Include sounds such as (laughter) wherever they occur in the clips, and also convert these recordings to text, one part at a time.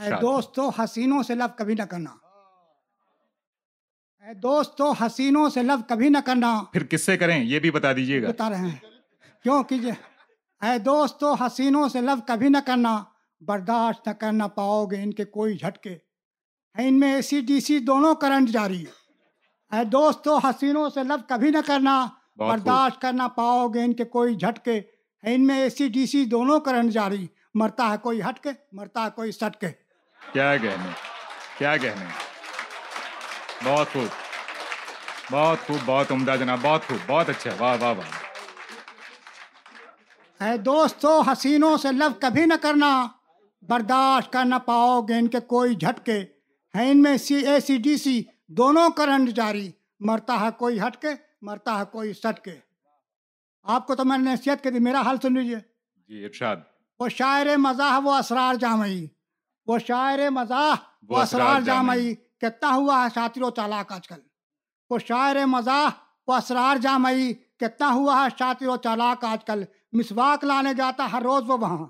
اے دوستو حسینوں سے لف کبھی نہ کرنا اے دوستو حسینوں سے لف کبھی نہ کرنا پھر کس سے کریں یہ بھی بتا دیجیے گا بتا رہے ہیں کیوں کیجیے اے دوستو حسینوں سے لف کبھی نہ کرنا برداشت نہ کرنا پاؤ گے ان کے کوئی جھٹکے ہے ان میں اے سی ڈی سی دونوں کرنٹ جاری اے دوستو حسینوں سے لف کبھی نہ کرنا۔ برداشت کرنا پاؤ گے ان کے کوئی جھٹکے ان میں اے سی ڈی سی دونوں کرنٹ جاری مرتا ہے کوئی ہٹ کے مرتا ہے کوئی سٹ کے کیا کہنے کیا کہنے بہت خوب بہت خوب بہت عمدہ جناب بہت خوب بہت اچھا واہ واہ واہ۔ اے دوستو حسینوں سے لو کبھی نہ کرنا برداشت کر نہ پاؤ گے ان کے کوئی جھٹکے۔ ہے ان میں سی اے سی ڈی سی دونوں کرنٹ جاری۔ مرتا ہے کوئی ہٹ کے مرتا ہے کوئی سٹ کے آپ کو تو میں نے نصیحت کی تھی میرا حال سن لیجیے جی ارشاد۔ وہ شاعر مزاح وہ اسرار جامعی۔ وہ شاعر مزاح وہ اسرار جامعی کتنا ہوا ہے شاطر و چالاک آج کل۔ وہ شاعر مزاح وہ اسرار جامعی کتنا ہوا ہے شاطر و چالاک آج کل۔ مسواک لانے جاتا ہر روز وہ وہاں۔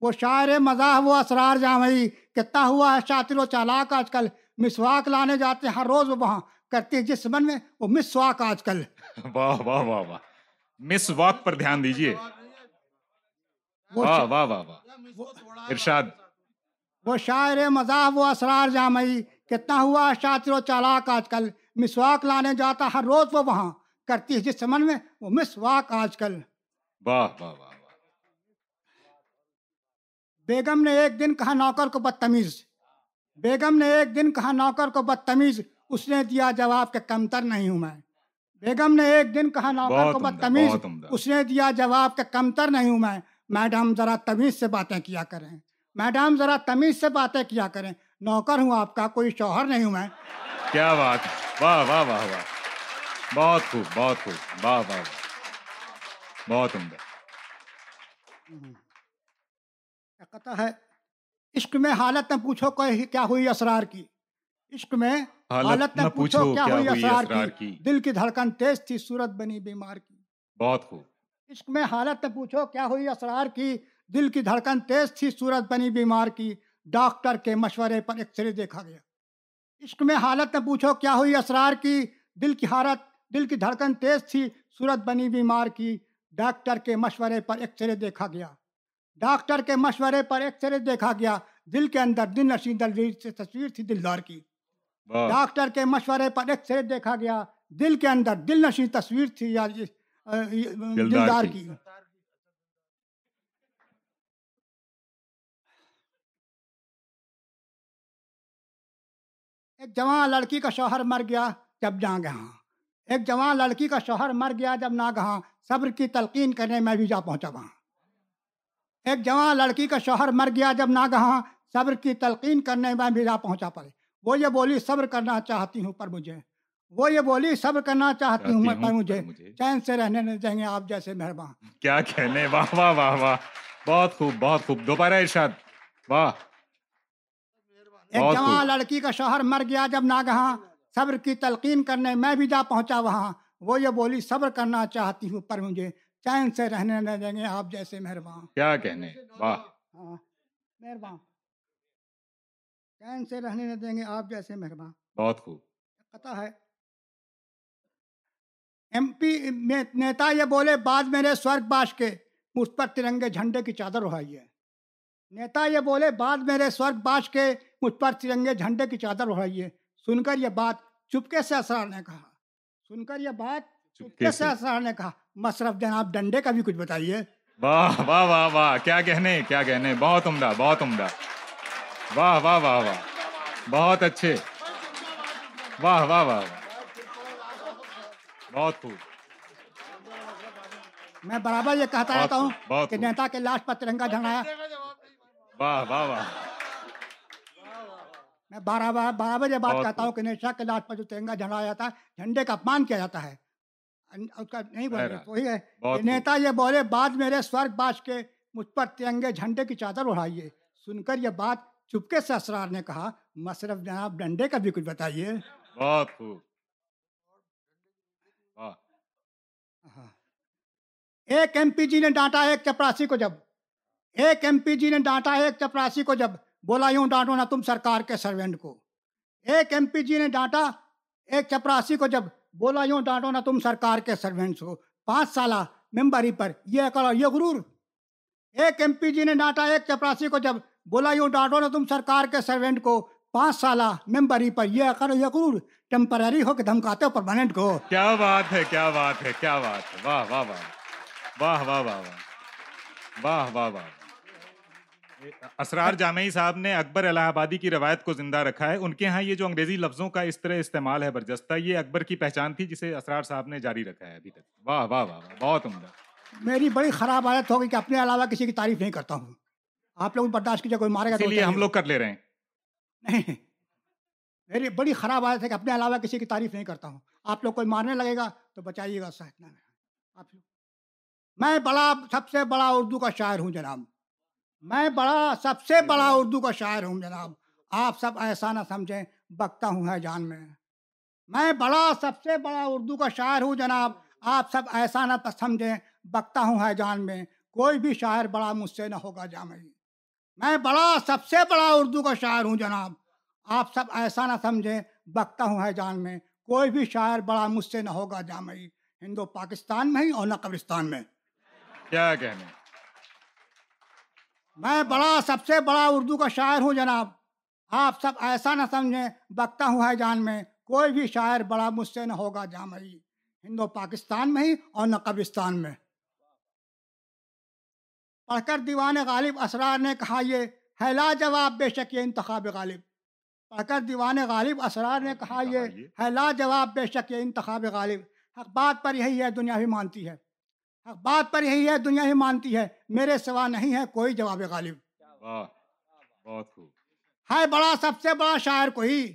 وہ شاعر مزاح وہ اسرار جامعی کتنا ہوا ہے شاطر و چالاک آج کل۔ مسواک لانے جاتے ہر روز وہ وہاں۔ کرتے ہیں جس من میں وہ مسواک آج کل۔ (laughs) واہ واہ واہ واہ۔ مس واک پر دھیان دیجیے واہ واہ واہ واہ۔ ارشاد۔ وہ شاعر مزاح وہ اسرار جامعی کتنا ہوا شاطر و چالاک آج کل مسواک لانے جاتا ہر روز وہ وہاں کرتی ہے جس سمن میں وہ مسواک آج کل۔ واہ واہ واہ بیگم نے ایک دن کہا نوکر کو بدتمیز۔ بیگم نے ایک دن کہا نوکر کو بدتمیز۔ اس نے دیا جواب کہ کمتر نہیں ہوں میں۔ بیگم نے ایک دن کہا نوکر کو بدتمیز۔ اس نے دیا جواب کہ کمتر نہیں ہوں میں۔ میڈم ذرا تمیز سے باتیں کیا کریں۔ میڈم ذرا تمیز سے باتیں کیا کریں۔ نوکر ہوں آپ کا کوئی شوہر نہیں ہوں میں۔ کیا بات واہ واہ واہ واہ۔ بہت خوب بہت خوب۔ واہ واہ بہت عمدہ۔ کہتا ہے۔ عشق میں حالت نہ پوچھو کیا ہوئی اسرار کی۔ عشق میں حالت نہ پوچھو کیا ہوئی اسرار کی۔ دل کی دھڑکن تیز تھی صورت بنی بیمار کی۔ بہت خوب۔ عشق میں حالت نہ پوچھو کیا ہوئی اسرار کی۔ دل کی دھڑکن تیز تھی صورت بنی بیمار کی ڈاکٹر کے مشورے پر ایکس رے دیکھا گیا۔ عشق میں حالت نہ پوچھو کیا ہوئی؟ اسرار کی دل کی حالت دل کی دھڑکن تیز تھی صورت بنی بیمار کی ڈاکٹر کے مشورے پر ایکس رے دیکھا گیا۔ ڈاکٹر کے مشورے پر ایکس رے دیکھا گیا۔ دل کے اندر دل نشین دلویر سے تصویر تھی دلدار کی۔ ڈاکٹر کے مشورے پر ایکس رے دیکھا گیا۔ دل کے اندر دل نشین تصویر تھی یا دلدار کی۔ ایک جوان لڑکی کا شوہر مر گیا جب ناگہاں ایک جوان لڑکی کا شوہر مر گیا جب ناگہاں صبر کی تلقین کرنے میں بھی جا پہنچا وہاں۔ ایک جوان لڑکی کا شوہر مر گیا جب ناگہاں صبر کی تلقین کرنے میں بھی جا پہنچا پڑے۔ وہ یہ بولی صبر کرنا چاہتی ہوں پر مجھے۔ وہ یہ بولی صبر کرنا چاہتی ہوں مجھے۔ پر مجھے۔ چین سے رہنے نہیں دیں گے آپ جیسے مہربان۔ کیا کہنے؟ واہ واہ واہ واہ۔ بہت خوب بہت خوب۔ دوبارہ ارشاد۔ واہ۔ ایک جوان۔ لڑکی کا شوہر مر گیا جب ناگہاں صبر کی تلقین کرنے میں بھی جا پہنچا وہاں وہ یہ بولی صبر کرنا چاہتی ہوں پر مجھے چین سے رہنے نہ دیں گے آپ جیسے مہربان۔ کیا کہنے؟ واہ۔ ہاں مہربان۔ چین سے رہنے نہ دیں گے آپ جیسے مہربان۔ بہت خوب۔ پتا ہے۔ ایم پی نیتا یہ بولے بعد میرے سورگ باش کے مجھ پر ترنگے جھنڈے کی چادر اڑائی ہے۔ نیتا یہ بولے بعد میرے سورگ باش کے مجھ پر ترنگے جھنڈے کی چادر اڑائی ہے سن کر یہ بات چپکے سے اسرار نے کہا۔ سن کر یہ بات چپکے سے اسرار نے کہا۔ مصرف جناب ڈنڈے کا بھی کچھ بتائیے۔ واہ واہ واہ واہ۔ کیا کہنے کیا کہنے۔ بہت عمدہ بہت عمدہ۔ واہ واہ واہ واہ۔ بہت اچھے۔ واہ واہ واہ بہت خوب۔ میں برابر یہ کہتا رہتا ہوں کہ۔ نیتا کے لاش پر ترنگا جھنڈایا۔ واہ واہ واہ۔ میں بارہ بار بارہ بجے بات کہتا ہوں کہ نیشا کے لاش پر جو ترنگا جھنڈایا جاتا ہے جھنڈے کا اپمان کیا جاتا ہے۔ اس کا نہیں بولے وہی ہے۔ نیتا یہ بولے بعد میرے سورگ باش کے مجھ پر ترنگے جھنڈے کی چادر اڑائیے سن کر یہ بات چپکے سے اسرار نے کہا۔ مصرف جناب ڈنڈے کا بھی کچھ بتائیے۔ بہت خوب۔ ہاں۔ ایک ایم پی جی نے ڈانٹا ایک چپراسی کو جب۔ ایک ایم پی جی نے ڈانٹا ایک چپراسی کو جب۔ بولا یوں ڈانٹو نہ تم سرکار کے سروینٹ کو۔ ایک ایم پی جی نے ڈانٹا، ایک چپراسی کو جب بولا یوں ڈانٹو نہ تم سرکار کے سروینٹس کو پانچ سالہ ممبری پر یہ عقل یہ غرور۔ ایک ایم پی جی نے ڈانٹا، ایک چپراسی کو جب بولا یوں ڈانٹو نہ تم سرکار کے سروینٹ کو۔ پانچ سالہ ممبری پر یہ عقل یہ غرور۔ ٹیمپرری ہو کے دھمکاتے ہو پرماننٹ کو۔ کیا بات ہے، کیا بات ہے، کیا بات ہے۔ واہ واہ واہ۔ واہ واہ واہ واہ۔ واہ واہ واہ۔ اسرار جامعی صاحب نے اکبر الہ آبادی کی روایت کو زندہ رکھا ہے۔ ان کے ہاں یہ جو انگریزی لفظوں کا اس طرح استعمال ہے برجستہ یہ اکبر کی پہچان تھی جسے اسرار صاحب نے جاری رکھا ہے ابھی تک۔ واہ واہ واہ واہ بہت عمدہ۔ میری بڑی خراب عادت ہوگی کہ اپنے علاوہ کسی کی تعریف نہیں کرتا ہوں۔ آپ لوگ برداشت کیجیے کوئی مارے گا تو لیے ہم۔ لوگ کر لے رہے ہیں۔ نہیں میری بڑی خراب عادت ہے کہ اپنے علاوہ کسی کی تعریف نہیں کرتا ہوں۔ آپ لوگ کوئی مارنے لگے گا تو بچائیے گا میں بڑا سب سے بڑا اردو کا شاعر ہوں جناب۔ میں بڑا، سب سے بڑا اردو کا شاعر ہوں جناب۔ آپ سب ایسا نہ سمجھیں، بکتا ہوں ہے جان میں۔ میں بڑا، سب سے بڑا اردو کا شاعر ہوں جناب۔ آپ سب ایسا نہ سمجھیں، بکتا ہوں ہے جان میں۔ کوئی بھی شاعر بڑا مجھ سے نہ ہوگا جامعی۔ میں بڑا، سب سے بڑا اردو کا شاعر ہوں جناب۔ آپ سب ایسا نہ سمجھیں، بکتا ہوں ہے جان میں۔ کوئی بھی شاعر بڑا مجھ سے نہ ہوگا جامعی۔ ہندو پاکستان میں ہی اور نہ قبرستان میں۔ کیا کہنے میں بڑا، سب سے بڑا اردو کا شاعر ہوں جناب۔ آپ سب ایسا نہ سمجھیں، بکتا ہوں ہے جان میں، کوئی بھی شاعر بڑا مجھ سے نہ ہوگا جامعی ہندو پاکستان میں ہی اور نہ قبرستان میں۔ پڑھ کر دیوان غالب اسرار نے کہا یہ، ہے لاجواب بے شک یہ انتخاب غالب۔ پڑھ کر دیوان غالب اسرار نے کہا یہ، ہے لاجواب بے شک یہ انتخاب غالب۔ حق بات پر یہی ہے، دنیا بھی مانتی ہے۔ بات پر یہی ہے دنیا ہی مانتی ہے۔ میرے سوا نہیں ہے کوئی جواب غالب۔ واہ بہت خوب۔ ہے بڑا سب سے بڑا شاعر کوئی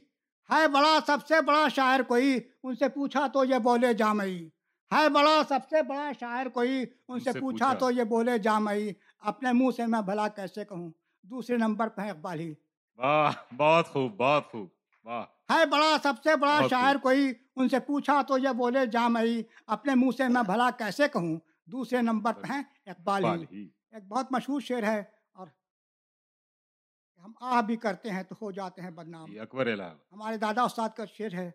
ہے بڑا سب سے بڑا شاعر کوئی ان سے پوچھا تو یہ بولے جامعی۔ ہے بڑا سب سے بڑا شاعر کوئی ان سے پوچھا تو یہ بولے جامعی۔ اپنے منہ سے میں بھلا کیسے کہوں؟ دوسرے نمبر پہ اقبال ہی۔ بہت خوب بہت خوب۔ ہے بڑا سب سے بڑا شاعر کوئی ان سے پوچھا تو یہ بولے جامعی۔ اپنے منہ سے میں بھلا کیسے کہوں؟ دوسرے نمبر پہ ہیں اقبال ہی ایک بہت مشہور شعر ہے اور ہم آہ بھی کرتے ہیں تو ہو جاتے ہیں بدنام۔ جی، اکبر ہمارے دادا استاد کا شعر ہے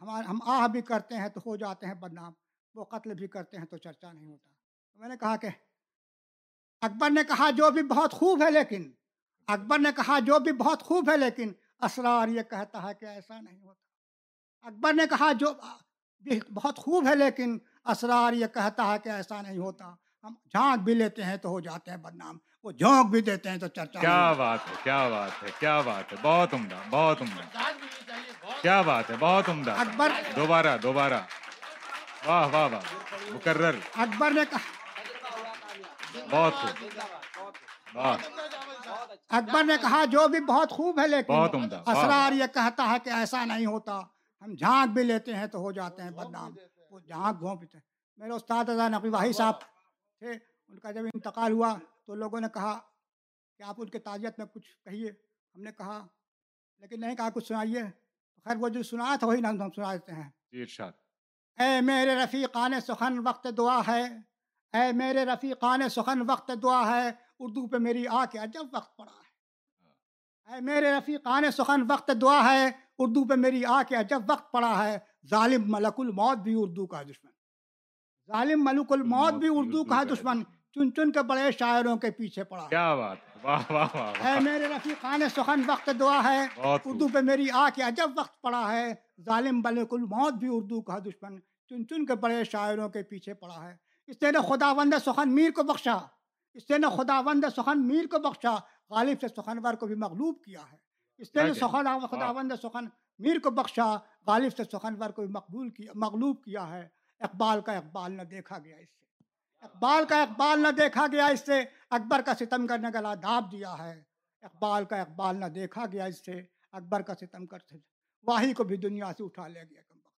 ہمارے ہم آہ بھی کرتے ہیں تو ہو جاتے ہیں بدنام وہ قتل بھی کرتے ہیں تو چرچا نہیں ہوتا۔ تو میں نے کہا کہ اکبر نے کہا جو بھی بہت خوب ہے لیکن اکبر نے کہا جو بھی بہت خوب ہے لیکن اسرار یہ کہتا ہے کہ ایسا نہیں ہوتا۔ اکبر نے کہا جو بھی بہت خوب ہے لیکن اسرار یہ کہتا ہے کہ ایسا نہیں ہوتا۔ ہم جھانک بھی لیتے ہیں تو ہو جاتے ہیں بدنام۔ وہ جھونک بھی دیتے ہیں تو چرچا کیا۔ بات ہے کیا بات ہے کیا بات ہے بہت عمدہ بہت عمدہ۔ کیا بات ہے بہت عمدہ۔ اکبر دوبارہ دوبارہ۔ واہ واہ واہ۔ مقرر۔ اکبر نے کہا بہت خوب۔ اکبر نے کہا جو بھی بہت خوب ہے لیکن بہت عمدہ واہ، اسرار یہ کہتا ہے کہ ایسا نہیں ہوتا۔ ہم جھانک بھی لیتے ہیں تو ہو جاتے ہیں بدنام وہ جھانک گھونپتے میرے استاد ادا نقی واحد صاحب تھے ان کا جب انتقال ہوا تو لوگوں نے کہا کہ آپ ان کے تعزیت میں کچھ کہیے۔ ہم نے کہا لیکن نہیں کہا کچھ سنائیے۔ خیر وہ جو سنایا تھا وہی نام ہم سنا دیتے ہیں۔ جی ارشاد۔ اے میرے رفیقان سخن وقت دعا ہے۔ اے میرے رفیقان سخن وقت دعا ہے۔ اردو پہ میری آ کے عجب وقت پڑا ہے۔ اے میرے رفیقان سخن وقت دعا ہے۔ اردو پہ میری آ کے عجب وقت پڑا ہے۔ ظالم ملک الموت بھی اردو کا دشمن۔ ظالم ملک الموت بھی اردو کا دشمن۔ چن چن کے بڑے شاعروں کے پیچھے پڑا کیا بات ہے۔ واہ واہ واہ اے واہ میرے رفیقان سخن وقت دعا ہے۔ اردو پہ میری آ کے عجب وقت پڑا ہے۔ ظالم ملک الموت بھی اردو کا دشمن۔ چن چن کے بڑے شاعروں کے پیچھے پڑا ہے۔ اس نے خدا وند سخن میر کو بخشا۔ اس نے خدا وند سخن میر کو بخشا۔ غالب سے سخنور کو بھی مغلوب کیا ہے۔ اس نے سخن کہتے خدا واہ۔ وند سخن۔ میر کو بخشا غالب سے سخنور کو بھی مقبول کیا مغلوب کیا ہے۔ اقبال کا اقبال نہ دیکھا گیا اس سے۔ اقبال کا اقبال نہ دیکھا گیا اس سے۔ اکبر کا ستم کرنے کا لاداب دیا ہے۔ اقبال کا اقبال نہ دیکھا گیا اس سے۔ اکبر کا ستم کر واہی کو بھی دنیا سے اٹھا لے گیا کم وقت۔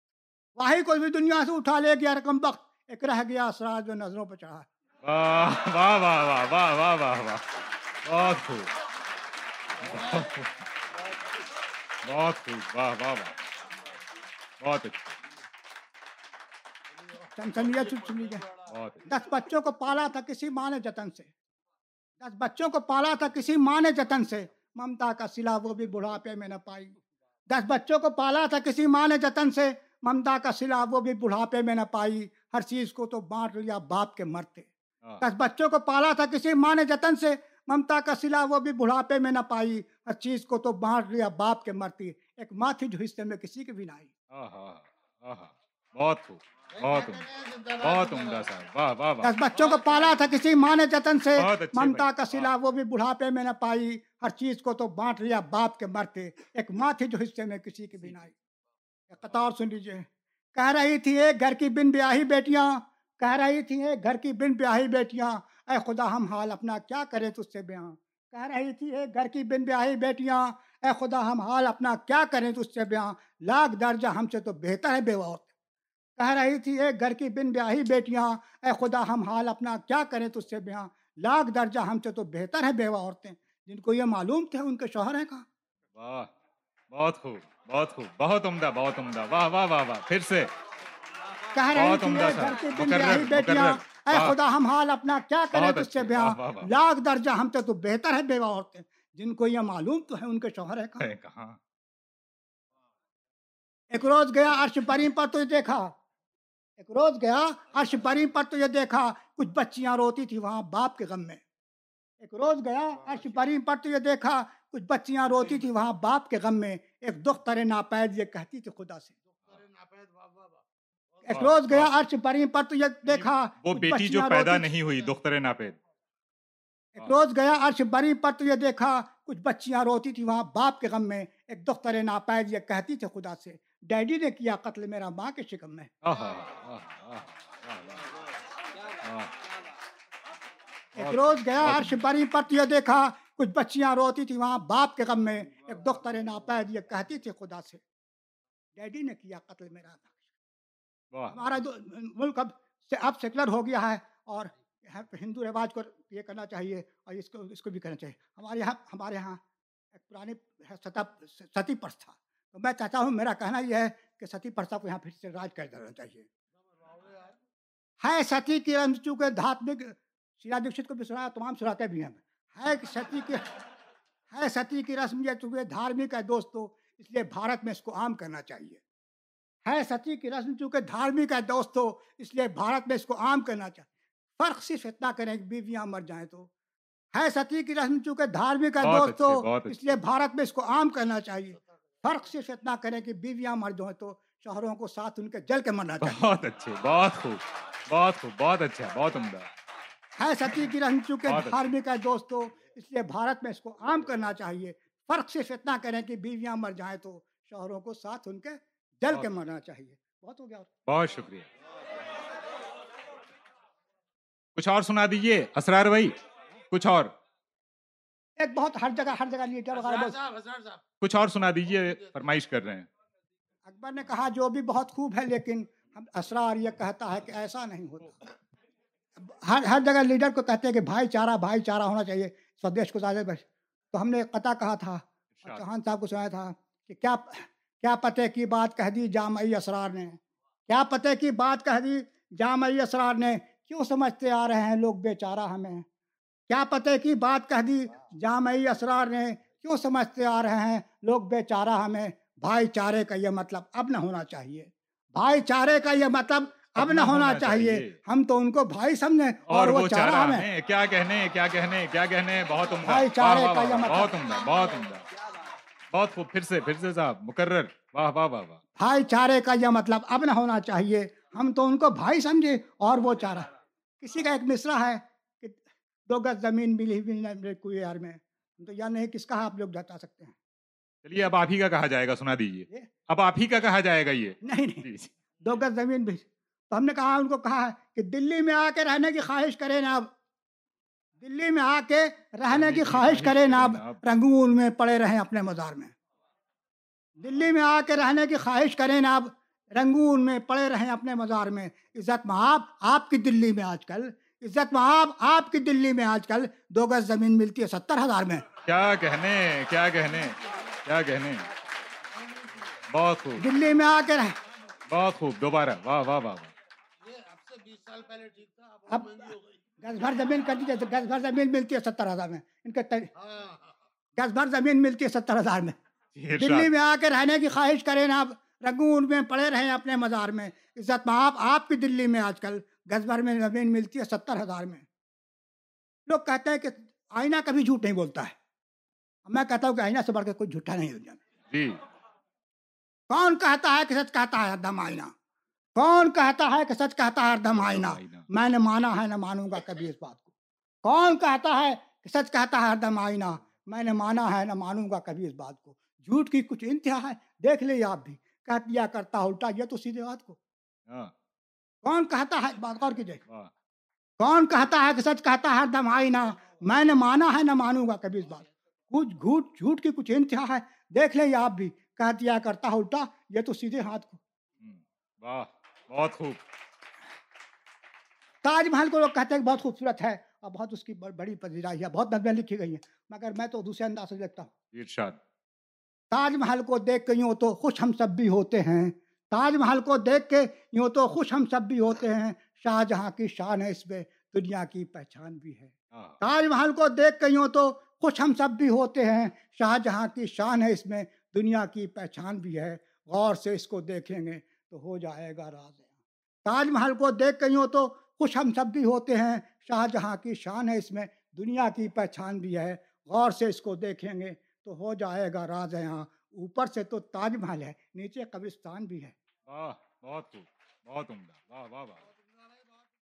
واہی کو بھی دنیا سے اٹھا لے گیا رقم وقت۔ ایک رہ گیا اسرار جو نظروں پہ چڑھا۔ واہ واہ واہ واہ واہ واہ واہ واہ۔ بہت خوب واہ واہ واہ بہت اچھا دس بچوں کو پالا تھا کسی ماں نے جتن سے دس بچوں کو پالا تھا کسی ماں نے جتن سے ممتا کا سلا وہ بھی بڑھاپے میں نہ پائی دس بچوں کو پالا تھا کسی ماں نے جتن سے ممتا کا سلا وہ بھی بڑھاپے میں نہ پائی ہر چیز کو تو بانٹ لیا باپ کے مرتے دس بچوں کو پالا تھا کسی ماں نے جتن سے ممتا کا سلا وہ بھی بڑھاپے میں نہ پائی ہر چیز کو تو بانٹ لیا باپ کے مرتی ایک ماں تھی جو حصے میں کسی کی بھی نہ بہت خوب بچوں کو پالا تھا کسی ماں نے جتن سے ممتا کا سلا وہ بھی بڑھاپے میں نہ پائی ہر چیز کو تو بانٹ لیا باپ کے مرتے ایک ماں تھی جو حصے میں کسی کی بھی نہ آئی۔ قطار سن لیجیے کہہ رہی تھی ایک گھر کی بن بیاہی بیٹیاں کہہ رہی تھی ایک گھر کی بن بیاہی بیٹیاں اے خدا ہم حال اپنا کیا کرے تج سے بیاں؟ کہہ رہی تھی اے گھر کی بن بیاہی بیٹیاں اے خدا ہم حال اپنا کیا کریں تو اس سے بیاں؟ لاکھ درجہ ہم سے تو بہتر ہے بیوہ عورت کہہ رہی تھی اے گھر کی بن بیاہی بیٹیاں اے خدا ہم حال اپنا کیا کریں تو اس سے بیاں؟ لاکھ درجہ ہم سے تو بہتر ہے بیوہ عورتیں۔ جن کو یہ معلوم تھے ان کے شوہر ہیں کہاں؟ واہ بہت خوب بہت خوب بہت عمدہ بہت عمدہ واہ واہ واہ واہ پھر سے۔ کہہ رہی تھی اے گھر کی بن بیاہی بیٹیاں اے خدا ہم حال اپنا کیا کریں تجھ سے؟ بیاہ لاکھ درجہ ہم سے تو بہتر ہے بیوہ عورتیں۔ جن کو یہ معلوم تو ہے ان کے شوہر ہے کہاں؟ ایک روز گیا عرش پریم پر تو دیکھا۔ ایک روز گیا عرش پریم پر تو یہ دیکھا۔ کچھ بچیاں روتی تھی وہاں باپ کے غم میں۔ ایک روز گیا عرش پریم پر تو یہ دیکھا۔ کچھ بچیاں روتی تھی وہاں باپ کے غم میں۔ ایک دخترے ناپید یہ کہتی تھی خدا سے۔ افروز گیا عرش پری پر تو یہ دیکھا وہ بیٹی جو پیدا نہیں ہوئی دختر ناپید۔ افروز گیا عرش پری پر تو یہ دیکھا کچھ بچیاں روتی تھی وہاں باپ کے غم میں۔ ایک دختر ناپید یہ کہتی تھی خدا سے ڈیڈی نے کیا قتل میرا ماں کے شکم میں؟ ایک روز گیا عرش بری پر تو یہ دیکھا کچھ بچیاں روتی تھی وہاں باپ کے غم میں۔ ایک دختر ناپید یہ کہتی تھی خدا سے ڈیڈی نے کیا قتل میرا ماں ہمارا ملک اب سے اب سیکولر ہو گیا ہے اور ہندو رواج کو یہ کرنا چاہیے اور اس کو اس کو بھی کرنا چاہیے۔ ہمارے یہاں ہمارے یہاں ایک پرانی ستی پرستھا تو میں چاہتا ہوں، میرا کہنا یہ ہے کہ ستی پرستھا کو یہاں پھر سے راج کر دینا چاہیے۔ ہے ستی کی چونکہ دھاتمک شیلا دکشت کو بھی سنایا تمام سناتے بھی ہیں۔ ہے ستی کی ہے ستی کی رسم یہ چونکہ دھارمک ہے دوستو، اس لیے بھارت میں اس کو عام کرنا چاہیے۔ ہے ستی کی رسم چونکہ دھارمک ہے ہو اس لیے بھارت میں اس کو عام کرنا چاہیے۔ فرق صرف اتنا کریں کہ بیویاں مر جائیں تو۔ ہے ستی کی رسم چونکہ دھارمک ہے ہو اس لیے بھارت میں اس کو عام کرنا چاہیے۔ فرق صرف اتنا کریں کہ بیویاں مر جائیں تو شوہروں کو ساتھ ان کے جل کے مرنا چاہیے۔ بہت اچھے بہت خوب بہت خوب بہت اچھا بہت عمدہ۔ ہے ستی کی رسم چونکہ دھارمک ہے ہو اس لیے بھارت میں اس کو عام کرنا چاہیے۔ فرق صرف اتنا کریں کہ بیویاں مر جائیں تو شوہروں کو ساتھ ان کے جل کے مرنا چاہیے۔ بہت ہو گیا۔ بہت شکریہ۔ کچھ اور سنا دیجیے اسرار بھائی کچھ اور؟ ایک بہت ہر جگہ ہر جگہ لیڈر وغیرہ کچھ اور سنا دیجیے فرمائش کر رہے ہیں۔ اکبر نے کہا جو بھی بہت خوب ہے لیکن اسرار یہ کہتا ہے کہ ایسا نہیں ہوتا۔ ہر ہر جگہ لیڈر کو کہتے ہیں کہ بھائی چارہ بھائی چارہ ہونا چاہیے۔ سودیش کو زیادہ تو ہم نے قطع کہا تھا چوہان صاحب کو سنایا تھا کہ کیا کیا پتے کی بات کہہ دی جامعی اسرار نے؟ کیا پتے کی بات کہہ دی جامعی اسرار نے؟ کیوں سمجھتے آ رہے ہیں لوگ بیچارہ ہمیں؟ کیا پتے کی بات کہہ دی جامعی اسرار نے؟ کیوں سمجھتے آ رہے ہیں لوگ بیچارہ ہمیں؟ بھائی چارے کا یہ مطلب اب نہ ہونا چاہیے۔ بھائی چارے کا یہ مطلب اب نہ ہونا چاہیے۔ ہم تو ان کو بھائی سمجھیں اور وہ چارہ ہمیں۔ کیا کہنے؟ کیا کہنے؟ کیا کہنے؟ بہت عمدہ۔ بھائی چارے کا یہ مطلب۔ بہت عمدہ بہت عمدہ۔ بہت خوب پھر سے پھر سے صاحب مقرر۔ واہ واہ واہ واہ۔ بھائی چارے کا یہ مطلب اب نہ ہونا چاہیے۔ ہم تو ان کو بھائی سمجھے اور وہ چارہ۔ کسی کا ایک مصرع ہے کہ دو گز زمین ملی ہوئی کوئی یار میں۔ ہم تو یا نہیں کس کا آپ لوگ جتا سکتے ہیں؟ چلیے اب آپ ہی کا کہا جائے گا سنا دیجیے اب آپ ہی کا کہا جائے گا یہ۔ نہیں نہیں جی۔ دو گز زمین بھی۔ تو ہم نے کہا ان کو کہا ہے کہ دلی میں آ کے رہنے کی خواہش کریں نا اب دلی میں آ کے رہنے ہاں جی، کی جی، خواہش جی، کرے نہ رنگول میں پڑے رہیں اپنے مزار میں۔ دلی میں آ کے رہنے کی خواہش کرے آپ رنگون میں پڑے رہیں اپنے مزار میں۔ عزت محاب آپ کی دلی میں آج کل۔ عزت محاب آپ کی دلی میں آج کل۔ دو گز زمین ملتی ہے ستر ہزار میں۔ کیا کہنے کیا کہنے کیا کہنے۔ بہت خوب۔ دلی میں آ کے رہیں۔ بہت خوب دوبارہ۔ واہ واہ واہ اب گز بھر زمین کر دیجیے گز بھر زمین ملتی ہے ستر ہزار میں۔ ان کے ہاں۔ گز بھر زمین ملتی ہے ستر ہزار میں۔ جی، دلی میں آ کے رہنے کی خواہش کریں آپ۔ رنگون میں پڑے رہیں اپنے مزار میں۔ عزت میں آپ آپ کی دلی میں آج کل۔ گز بھر میں زمین ملتی ہے ستر ہزار میں۔ لوگ کہتے ہیں کہ آئینہ کبھی جھوٹ نہیں بولتا ہے۔ میں کہتا ہوں کہ آئینہ سے بڑھ کے کوئی جھوٹا نہیں ہو جاتا جی۔ کون کہتا ہے کہ سچ کہتا ہے دم آئینہ؟ کون کہتا ہے کہ سچ کہتا ہے ہر دم آئینہ۔ میں نے مانا ہے نہ مانوں گا کبھی اس بات کو۔ کون کہتا ہے کہ سچ کہتا ہے ہر دم آئینہ؟ میں نے مانا ہے نہ مانوں گا کبھی اس بات کو۔ جھوٹ کی کچھ انتہا ہے دیکھ لے آپ بھی۔ کہہ دیا کرتا الٹا یہ تو سیدھے بات کو۔ ہاں۔ کون کہتا ہے بات غور کیجیے کون کہتا ہے کہ سچ کہتا ہے ہر دم آئینہ؟ میں نے مانا ہے نہ مانوں گا کبھی اس بات کو۔ کچھ جھوٹ جھوٹ کی کچھ انتہا ہے دیکھ لیں آپ بھی۔ کہہ دیا کرتا الٹا یہ تو سیدھے ہاتھ کو۔ واہ۔ بہت خوب۔ تاج محل کو لوگ کہتے ہیں کہ بہت خوبصورت ہے اور بہت اس کی بڑ- بڑی پذیرائی ہے بہت نظمیں لکھی گئی ہیں۔ مگر میں تو دوسرے انداز سے دیکھتا ہوں۔ ارشاد۔ تاج محل کو دیکھ کے یوں تو خوش ہم سب بھی ہوتے ہیں۔ تاج محل کو دیکھ کے یوں تو خوش ہم سب بھی ہوتے ہیں۔ شاہ جہاں کی شان ہے اس میں دنیا کی پہچان بھی ہے۔ ہاں۔ تاج محل کو دیکھ کے یوں تو خوش ہم سب بھی ہوتے ہیں۔ شاہ جہاں کی شان ہے اس میں دنیا کی پہچان بھی ہے۔ غور سے اس کو دیکھیں گے۔ تو ہو جائے گا راز یہاں تاج محل کو دیکھ کے یوں تو خوش ہم سب بھی ہوتے ہیں۔ شاہ جہاں کی شان ہے اس میں، دنیا کی پہچان بھی ہے۔ غور سے اس کو دیکھیں گے تو ہو جائے گا راز یہاں اوپر سے تو تاج محل ہے، نیچے قبرستان بھی ہے۔ واہ، بہت خوب، بہت عمدہ واہ واہ واہ۔